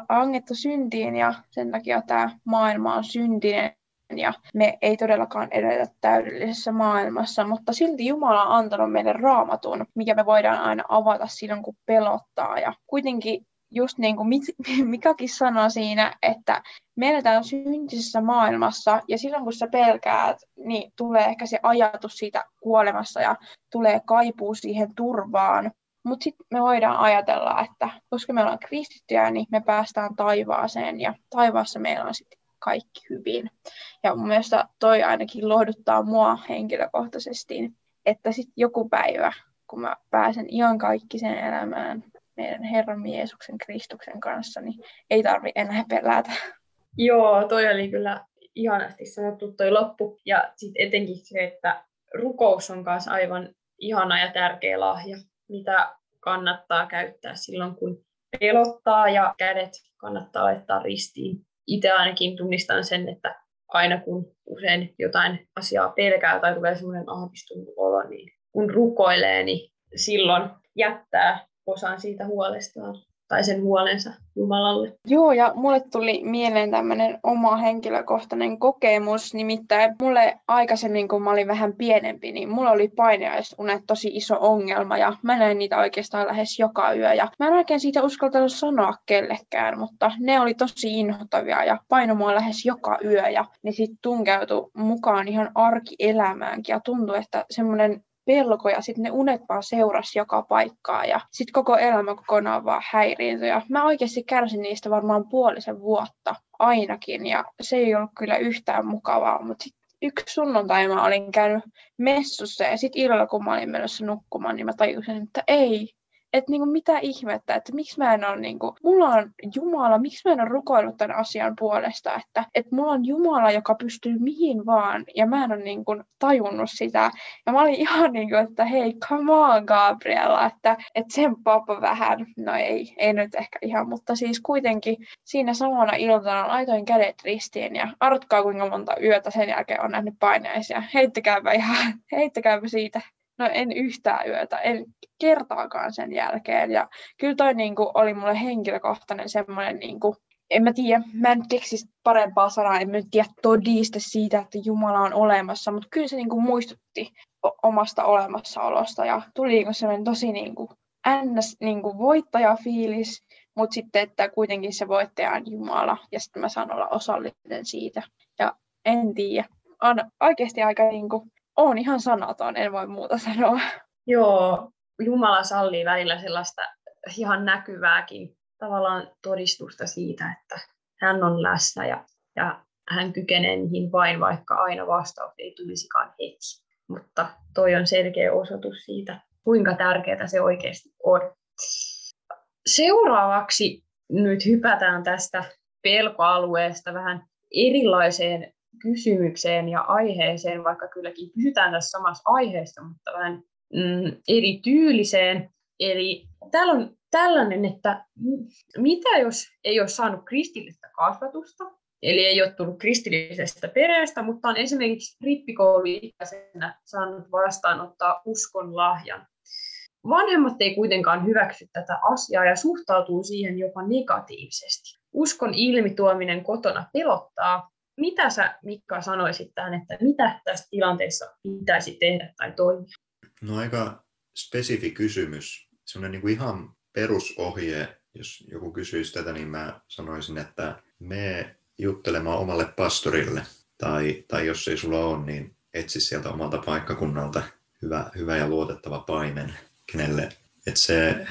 B: langettu syntiin ja sen takia tämä maailma on syntinen ja me ei todellakaan edetä täydellisessä maailmassa, mutta silti Jumala on antanut meille raamatun, mikä me voidaan aina avata silloin, kun pelottaa. Ja kuitenkin just niin kuin Mikakin sanoi siinä, että me eletään syntisessä maailmassa ja silloin kun sä pelkäät, niin tulee ehkä se ajatus siitä kuolemassa ja tulee kaipuu siihen turvaan. Mutta sitten me voidaan ajatella, että koska me ollaan kristittyjä, niin me päästään taivaaseen ja taivaassa meillä on sitten kaikki hyvin. Ja mun mielestä toi ainakin lohduttaa mua henkilökohtaisesti, että sitten joku päivä, kun mä pääsen ihan kaikkiseen elämään meidän Herran Jeesuksen Kristuksen kanssa, niin ei tarvi enää pelätä.
A: Joo, toi oli kyllä ihanasti sanottu toi loppu. Ja sitten etenkin se, että rukous on myös aivan ihana ja tärkeä lahja, mitä kannattaa käyttää silloin, kun pelottaa ja kädet kannattaa laittaa ristiin. Itse ainakin tunnistan sen, että aina kun usein jotain asiaa pelkää tai tulee semmoinen ahdistunut olo, niin kun rukoilee, niin silloin jättää osan siitä huolestaan tai sen huolensa Jumalalle.
B: Joo, ja mulle tuli mieleen tämmöinen oma henkilökohtainen kokemus, nimittäin mulle aikaisemmin, kun mä olin vähän pienempi, niin mulla oli painajaistunet tosi iso ongelma, ja mä näin niitä oikeastaan lähes joka yö, ja mä en oikein siitä uskaltanut sanoa kellekään, mutta ne oli tosi inhottavia, ja paino mua lähes joka yö, ja ne sitten tunkeutui mukaan ihan arkielämäänkin, ja tuntui, että semmoinen pelko ja sitten ne unet vaan seurasi joka paikkaa ja sitten koko elämä kokonaan vaan häiriintyi. Ja mä oikeasti kärsin niistä varmaan puolisen vuotta ainakin ja se ei ollut kyllä yhtään mukavaa, mutta yksi sunnuntai mä olin käynyt messussa ja sitten illalla kun mä olin menossa nukkumaan, niin mä tajusin, että ei, että niinku mitä ihmettä, että miksi mä en ole, niinku, mulla on Jumala, miksi mä en ole rukoillut tämän asian puolesta, että, että mulla on Jumala, joka pystyy mihin vaan, ja mä en ole niinku, tajunnut sitä. Ja mä olin ihan niin kuin, että hei, come on Gabriella, että, että sen papa vähän, no ei, ei nyt ehkä ihan, mutta siis kuitenkin siinä samana iltana laitoin kädet ristiin, ja artkaa kuinka monta yötä sen jälkeen on nähnyt paineisia. Heittäkääpä ihan, heittäkääpä siitä no en yhtään yötä, en kertaakaan sen jälkeen. Ja kyllä toi niin kuin, oli mulle henkilökohtainen semmoinen, niin kuin, en mä tiedä, mä en keksi parempaa sanaa, en mä tiedä todiste siitä, että Jumala on olemassa, mutta kyllä se niin kuin, muistutti omasta olemassaolosta ja tuli niin kuin, semmoinen tosi niin kuin, ns. Niin kuin, voittajafiilis, mutta sitten, että kuitenkin se voittaja on Jumala ja sitten mä saan olla osallinen siitä. Ja en tiedä, on oikeasti aika niin kuin, on ihan sanaton, en voi muuta sanoa.
A: Joo, Jumala sallii välillä sellaista ihan näkyvääkin tavallaan todistusta siitä, että hän on läsnä ja, ja hän kykenee niihin vain, vaikka aina vastaus ei tulisikaan heti. Mutta toi on selkeä osoitus siitä, kuinka tärkeää se oikeasti on. Seuraavaksi nyt hypätään tästä pelkoalueesta vähän erilaiseen kysymykseen ja aiheeseen, vaikka kylläkin pysytään tässä samassa aiheessa, mutta vähän mm, eri tyyliseen. Eli täällä on tällainen, että mitä jos ei ole saanut kristillistä kasvatusta, eli ei ole tullut kristillisestä perheestä, mutta on esimerkiksi rippikouluikäisenä saanut vastaanottaa uskon lahjan. Vanhemmat ei kuitenkaan hyväksy tätä asiaa ja suhtautuu siihen jopa negatiivisesti. Uskon ilmituominen kotona pelottaa, mitä sä Mikka sanoisit tähän, että mitä tässä tilanteessa pitäisi tehdä tai toimia?
C: No aika spesifi kysymys. Sellainen niin kuin ihan perusohje, jos joku kysyisi tätä, niin mä sanoisin, että me juttelemaan omalle pastorille, tai, tai jos ei sulla ole, niin etsi sieltä omalta paikkakunnalta hyvä, hyvä ja luotettava paimen, kenelle, että, se,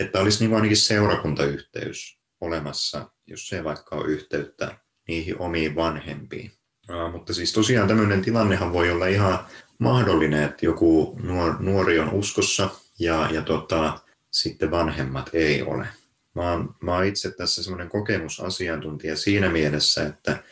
C: että olisi niin ainakin seurakuntayhteys olemassa, jos se vaikka on yhteyttä niihin omiin vanhempiin. Uh, mutta siis tosiaan tämmöinen tilannehan voi olla ihan mahdollinen, että joku nuori on uskossa ja, ja tota, sitten vanhemmat ei ole. Mä oon, mä oon itse tässä semmoinen kokemusasiantuntija siinä mielessä, että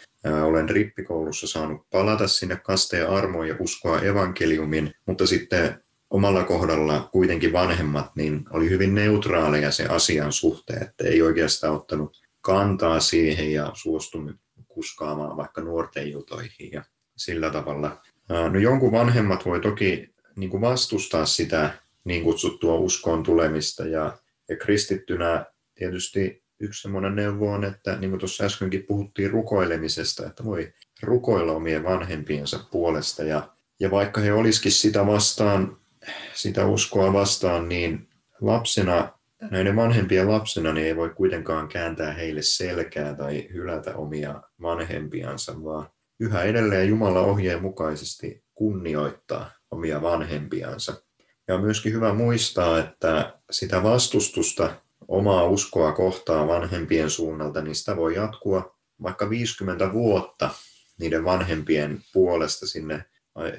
C: olen rippikoulussa saanut palata sinne kasteen armoon ja uskoa evankeliumin, mutta sitten omalla kohdalla kuitenkin vanhemmat niin oli hyvin neutraaleja se asian suhteen, että ei oikeastaan ottanut kantaa siihen ja suostunut kuskaamaan vaikka nuorten iltoihin ja sillä tavalla. No jonkun vanhemmat voi toki niin kuin vastustaa sitä niin kutsuttua uskoon tulemista ja, ja kristittynä tietysti yksi semmoinen neuvo on, että niin kuin tuossa äskenkin puhuttiin rukoilemisesta, että voi rukoilla omien vanhempiensa puolesta ja, ja vaikka he olisikin sitä vastaan, sitä uskoa vastaan, niin lapsena näiden vanhempien lapsena niin ei voi kuitenkaan kääntää heille selkää tai hylätä omia vanhempiansa, vaan yhä edelleen Jumala ohjeen mukaisesti kunnioittaa omia vanhempiansa. Ja on myöskin hyvä muistaa, että sitä vastustusta omaa uskoa kohtaa vanhempien suunnalta, niin sitä voi jatkua vaikka 50 vuotta niiden vanhempien puolesta sinne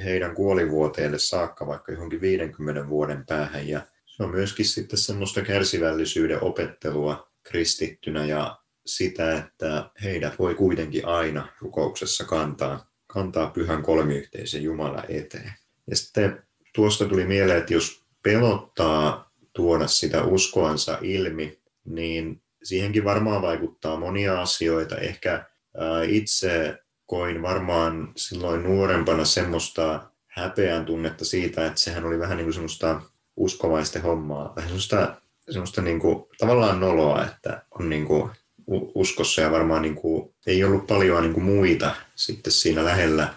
C: heidän kuolivuoteelle saakka, vaikka johonkin 50 vuoden päähän. Ja se on myöskin sitten semmoista kärsivällisyyden opettelua kristittynä ja sitä, että heidät voi kuitenkin aina rukouksessa kantaa, kantaa pyhän kolmiyhteisen Jumala eteen. Ja sitten tuosta tuli mieleen, että jos pelottaa tuoda sitä uskoansa ilmi, niin siihenkin varmaan vaikuttaa monia asioita. Ehkä itse koin varmaan silloin nuorempana semmoista häpeän tunnetta siitä, että sehän oli vähän niin kuin semmoista uskovaisten hommaa, vähän semmoista semmoista niin kuin, tavallaan noloa, että on niin kuin, uskossa ja varmaan niin kuin, ei ollut paljon niin kuin muita sitten siinä lähellä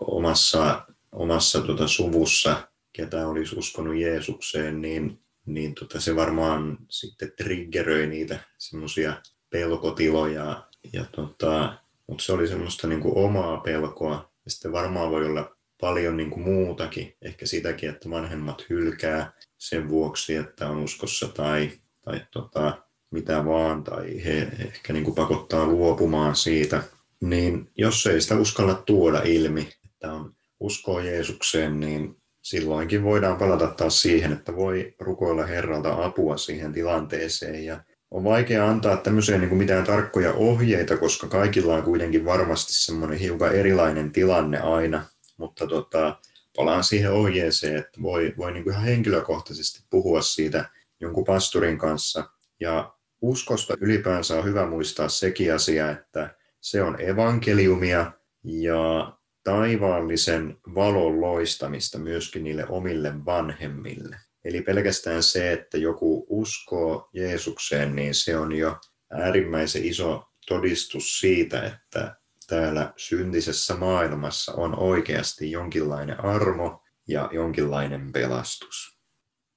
C: omassa, omassa tota, suvussa, ketä olisi uskonut Jeesukseen, niin, niin tota, se varmaan sitten triggeröi niitä semmoisia pelkotiloja. Ja, tota, mutta se oli semmoista niin kuin omaa pelkoa. Ja sitten varmaan voi olla paljon niin kuin muutakin, ehkä sitäkin, että vanhemmat hylkää sen vuoksi, että on uskossa tai, tai tota, mitä vaan, tai he ehkä niin kuin pakottaa luopumaan siitä, niin jos ei sitä uskalla tuoda ilmi, että on uskoo Jeesukseen, niin silloinkin voidaan palata taas siihen, että voi rukoilla Herralta apua siihen tilanteeseen. Ja on vaikea antaa tämmöiseen niin kuin mitään tarkkoja ohjeita, koska kaikilla on kuitenkin varmasti semmoinen hiukan erilainen tilanne aina. Mutta tota, palaan siihen ohjeeseen, että voi, voi niin kuin ihan henkilökohtaisesti puhua siitä jonkun pastorin kanssa. Ja uskosta ylipäänsä on hyvä muistaa sekin asia, että se on evankeliumia ja taivaallisen valon loistamista myöskin niille omille vanhemmille. Eli pelkästään se, että joku uskoo Jeesukseen, niin se on jo äärimmäisen iso todistus siitä, että täällä syntisessä maailmassa on oikeasti jonkinlainen armo ja jonkinlainen pelastus.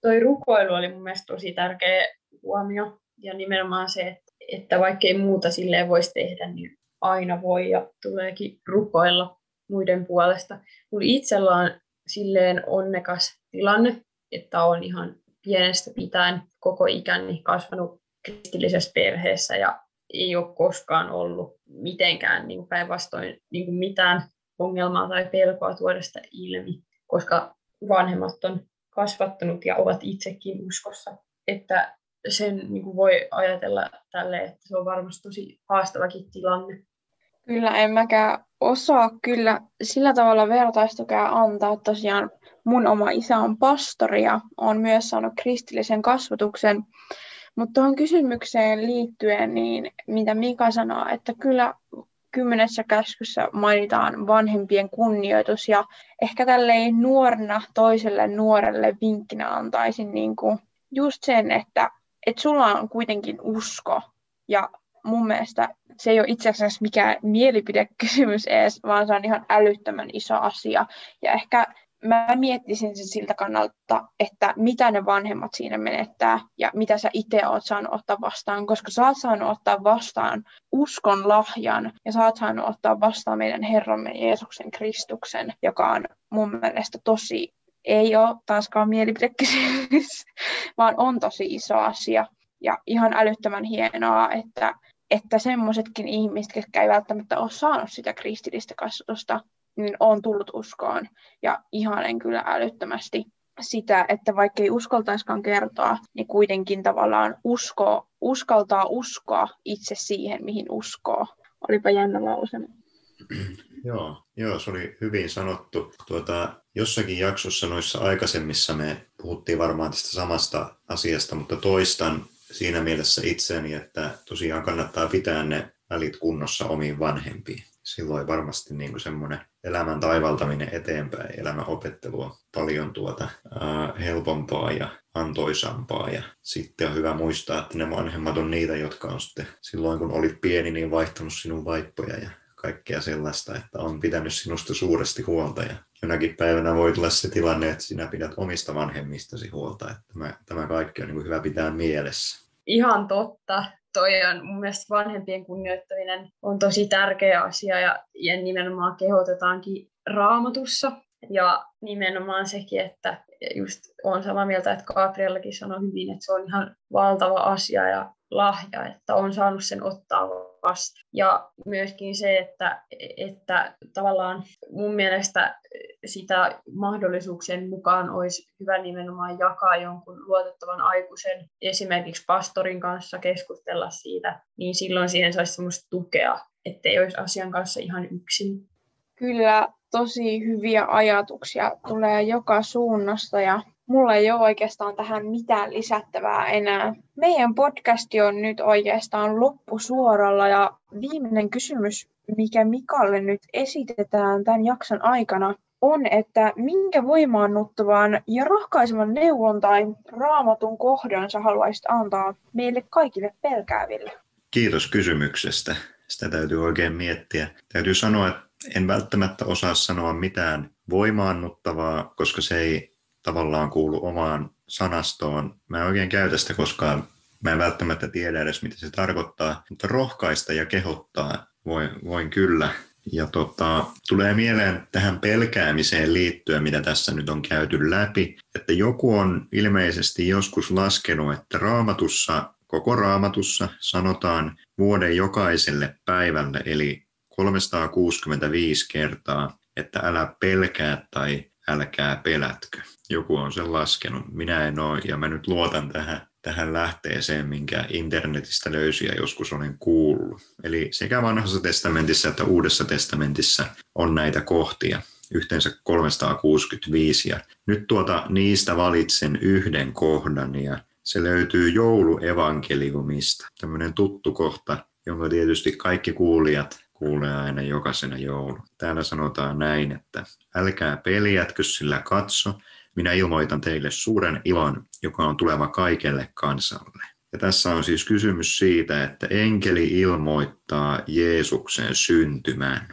A: Toi rukoilu oli mun mielestä tosi tärkeä huomio ja nimenomaan se, että vaikkei muuta silleen voisi tehdä, niin aina voi ja tuleekin rukoilla muiden puolesta. Mulla itsellä on silleen onnekas tilanne, että on ihan pienestä pitäen koko ikäni kasvanut kristillisessä perheessä ja ei ole koskaan ollut mitenkään niin päinvastoin niin kuin mitään ongelmaa tai pelkoa tuoda sitä ilmi, koska vanhemmat on kasvattanut ja ovat itsekin uskossa. Että sen niin kuin voi ajatella tälle, että se on varmasti tosi haastavakin tilanne.
B: Kyllä, en mäkään osaa kyllä sillä tavalla vertaistukea antaa. Tosiaan mun oma isä on pastori ja on myös saanut kristillisen kasvatuksen. Mutta tuohon kysymykseen liittyen, niin mitä Mika sanoo, että kyllä kymmenessä käskyssä mainitaan vanhempien kunnioitus ja ehkä tälleen nuorena toiselle nuorelle vinkkinä antaisin niin kuin just sen, että, että sulla on kuitenkin usko ja mun mielestä se ei ole itse asiassa mikään mielipidekysymys edes, vaan se on ihan älyttömän iso asia. Ja ehkä mä miettisin sen siltä kannalta, että mitä ne vanhemmat siinä menettää ja mitä sä itse oot saanut ottaa vastaan, koska sä oot saanut ottaa vastaan uskon lahjan ja sä oot saanut ottaa vastaan meidän Herramme Jeesuksen Kristuksen, joka on mun mielestä tosi, ei ole taaskaan mielipidekysymys, vaan on tosi iso asia. Ja ihan älyttömän hienoa, että että semmoisetkin ihmiset, jotka ei välttämättä ole saanut sitä kristillistä kasvatusta, niin on tullut uskoon. Ja ihanen kyllä älyttömästi sitä, että vaikka ei uskaltaiskaan kertoa, niin kuitenkin tavallaan uskoo, uskaltaa uskoa itse siihen, mihin uskoo. Olipa jännä lause.
C: Joo, joo, se oli hyvin sanottu. Tuota, jossakin jaksossa noissa aikaisemmissa me puhuttiin varmaan tästä samasta asiasta, mutta toistan siinä mielessä itseäni, että tosiaan kannattaa pitää ne välit kunnossa omiin vanhempiin. Silloin varmasti niin semmoinen elämän taivaltaminen eteenpäin, elämän opettelua paljon tuota, ää, helpompaa ja antoisampaa. Ja sitten on hyvä muistaa, että ne vanhemmat on niitä, jotka on sitten silloin kun olit pieni, niin vaihtanut sinun vaippoja ja kaikkea sellaista, että on pitänyt sinusta suuresti huolta ja jonakin päivänä voi tulla se tilanne, että sinä pidät omista vanhemmistasi huolta. Että tämä, tämä kaikki on niin kuin hyvä pitää mielessä.
A: Ihan totta. Toi on mun mielestä vanhempien kunnioittaminen on tosi tärkeä asia ja, ja nimenomaan kehotetaankin raamatussa. Ja nimenomaan sekin, että just on samaa mieltä, että Gabriellakin sanoi hyvin, että se on ihan valtava asia ja lahja, että on saanut sen ottaa vasta. Ja myöskin se, että, että tavallaan mun mielestä sitä mahdollisuuksien mukaan olisi hyvä nimenomaan jakaa jonkun luotettavan aikuisen, esimerkiksi pastorin kanssa keskustella siitä, niin silloin siihen saisi semmoista tukea, ettei olisi asian kanssa ihan yksin.
B: Kyllä, tosi hyviä ajatuksia tulee joka suunnasta ja mulla ei ole oikeastaan tähän mitään lisättävää enää. Meidän podcasti on nyt oikeastaan loppusuoralla ja viimeinen kysymys, mikä Mikalle nyt esitetään tämän jakson aikana, on, että minkä voimaannuttavan ja rohkaisevan neuvon tai raamatun kohdan sä haluaisit antaa meille kaikille pelkääville?
C: Kiitos kysymyksestä. Sitä täytyy oikein miettiä. Täytyy sanoa, että en välttämättä osaa sanoa mitään voimaannuttavaa, koska se ei tavallaan kuulu omaan sanastoon. Mä en oikein käytä sitä koskaan. Mä en välttämättä tiedä edes, mitä se tarkoittaa, mutta rohkaista ja kehottaa voin, voin kyllä. Ja tota, tulee mieleen tähän pelkäämiseen liittyen, mitä tässä nyt on käyty läpi, että joku on ilmeisesti joskus laskenut, että raamatussa, koko raamatussa sanotaan vuoden jokaiselle päivälle, eli 365 kertaa, että älä pelkää tai älkää pelätkö. Joku on sen laskenut, minä en ole, ja mä nyt luotan tähän tähän lähteeseen, minkä internetistä löysin ja joskus olen kuullut. Eli sekä vanhassa testamentissa että uudessa testamentissa on näitä kohtia, yhteensä 365. Ja nyt tuota, niistä valitsen yhden kohdan ja se löytyy jouluevankeliumista. Tämmöinen tuttu kohta, jonka tietysti kaikki kuulijat kuulee aina jokaisena joulu. Täällä sanotaan näin, että älkää peljätkö, sillä katso, minä ilmoitan teille suuren ilon, joka on tuleva kaikelle kansalle. Ja tässä on siis kysymys siitä, että enkeli ilmoittaa Jeesuksen syntymään.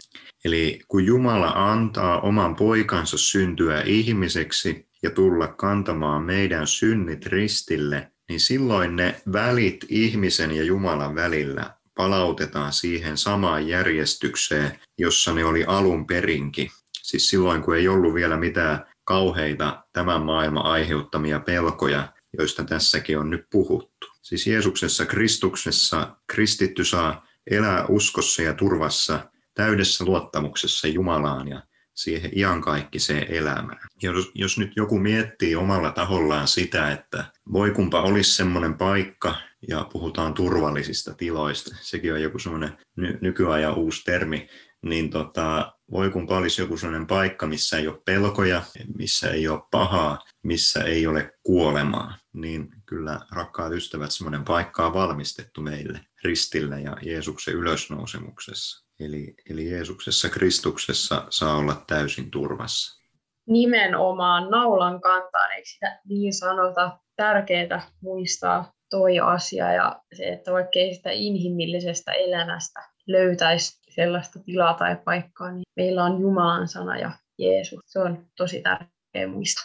C: Eli kun Jumala antaa oman poikansa syntyä ihmiseksi ja tulla kantamaan meidän synnit ristille, niin silloin ne välit ihmisen ja Jumalan välillä palautetaan siihen samaan järjestykseen, jossa ne oli alun perinkin. Siis silloin, kun ei ollut vielä mitään kauheita tämän maailman aiheuttamia pelkoja, joista tässäkin on nyt puhuttu. Siis Jeesuksessa Kristuksessa kristitty saa elää uskossa ja turvassa täydessä luottamuksessa Jumalaan ja siihen iankaikkiseen elämään. Jos, jos nyt joku miettii omalla tahollaan sitä, että voi kumpa olisi semmoinen paikka, ja puhutaan turvallisista tiloista, sekin on joku semmoinen ny- nykyajan uusi termi, niin tota, voi kun olisi joku sellainen paikka, missä ei ole pelkoja, missä ei ole pahaa, missä ei ole kuolemaa, niin kyllä rakkaat ystävät, semmoinen paikka on valmistettu meille ristillä ja Jeesuksen ylösnousemuksessa. Eli, eli Jeesuksessa Kristuksessa saa olla täysin turvassa.
A: Nimenomaan naulan kantaan, eikö sitä niin sanota? Tärkeää muistaa toi asia ja se, että vaikkei sitä inhimillisestä elämästä löytäisi sellaista tilaa tai paikkaa, niin meillä on Jumalan sana ja Jeesus. Se on tosi tärkeä muistaa.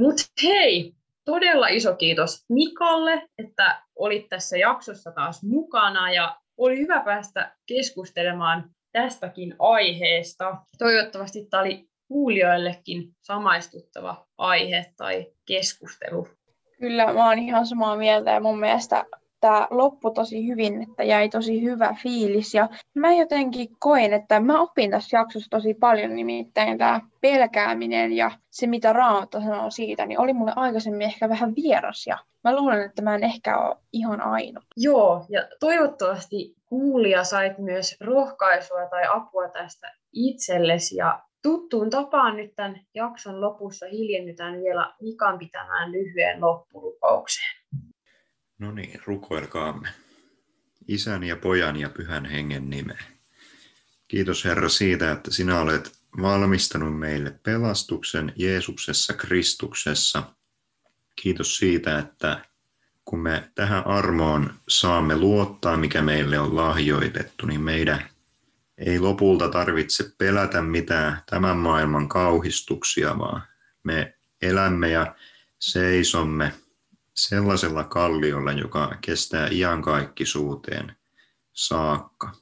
A: Mutta hei, todella iso kiitos Mikalle, että olit tässä jaksossa taas mukana ja oli hyvä päästä keskustelemaan tästäkin aiheesta. Toivottavasti tämä oli kuulijoillekin samaistuttava aihe tai keskustelu.
B: Kyllä, mä oon ihan samaa mieltä ja mun mielestä tämä loppui tosi hyvin, että jäi tosi hyvä fiilis. Ja mä jotenkin koin, että mä opin tässä jaksossa tosi paljon, nimittäin tämä pelkääminen ja se, mitä Raamattu sanoo siitä, niin oli mulle aikaisemmin ehkä vähän vieras. Ja mä luulen, että mä en ehkä ole ihan ainoa.
A: Joo, ja toivottavasti kuulija sait myös rohkaisua tai apua tästä itsellesi ja tuttuun tapaan nyt tämän jakson lopussa hiljennytään vielä Mikan pitämään lyhyen loppulupaukseen.
C: No niin, rukoilkaamme. Isän ja pojan ja pyhän hengen nimeen. Kiitos Herra siitä, että sinä olet valmistanut meille pelastuksen Jeesuksessa Kristuksessa. Kiitos siitä, että kun me tähän armoon saamme luottaa, mikä meille on lahjoitettu, niin meidän ei lopulta tarvitse pelätä mitään tämän maailman kauhistuksia, vaan me elämme ja seisomme sellaisella kalliolla, joka kestää iankaikkisuuteen saakka.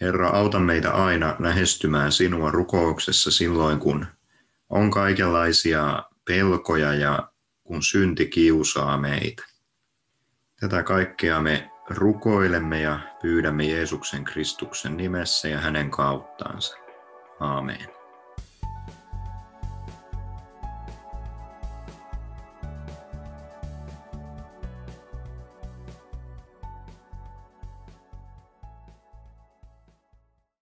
C: Herra, auta meitä aina lähestymään sinua rukouksessa silloin, kun on kaikenlaisia pelkoja ja kun synti kiusaa meitä. Tätä kaikkea me rukoilemme ja pyydämme Jeesuksen Kristuksen nimessä ja hänen kauttaansa. Aamen.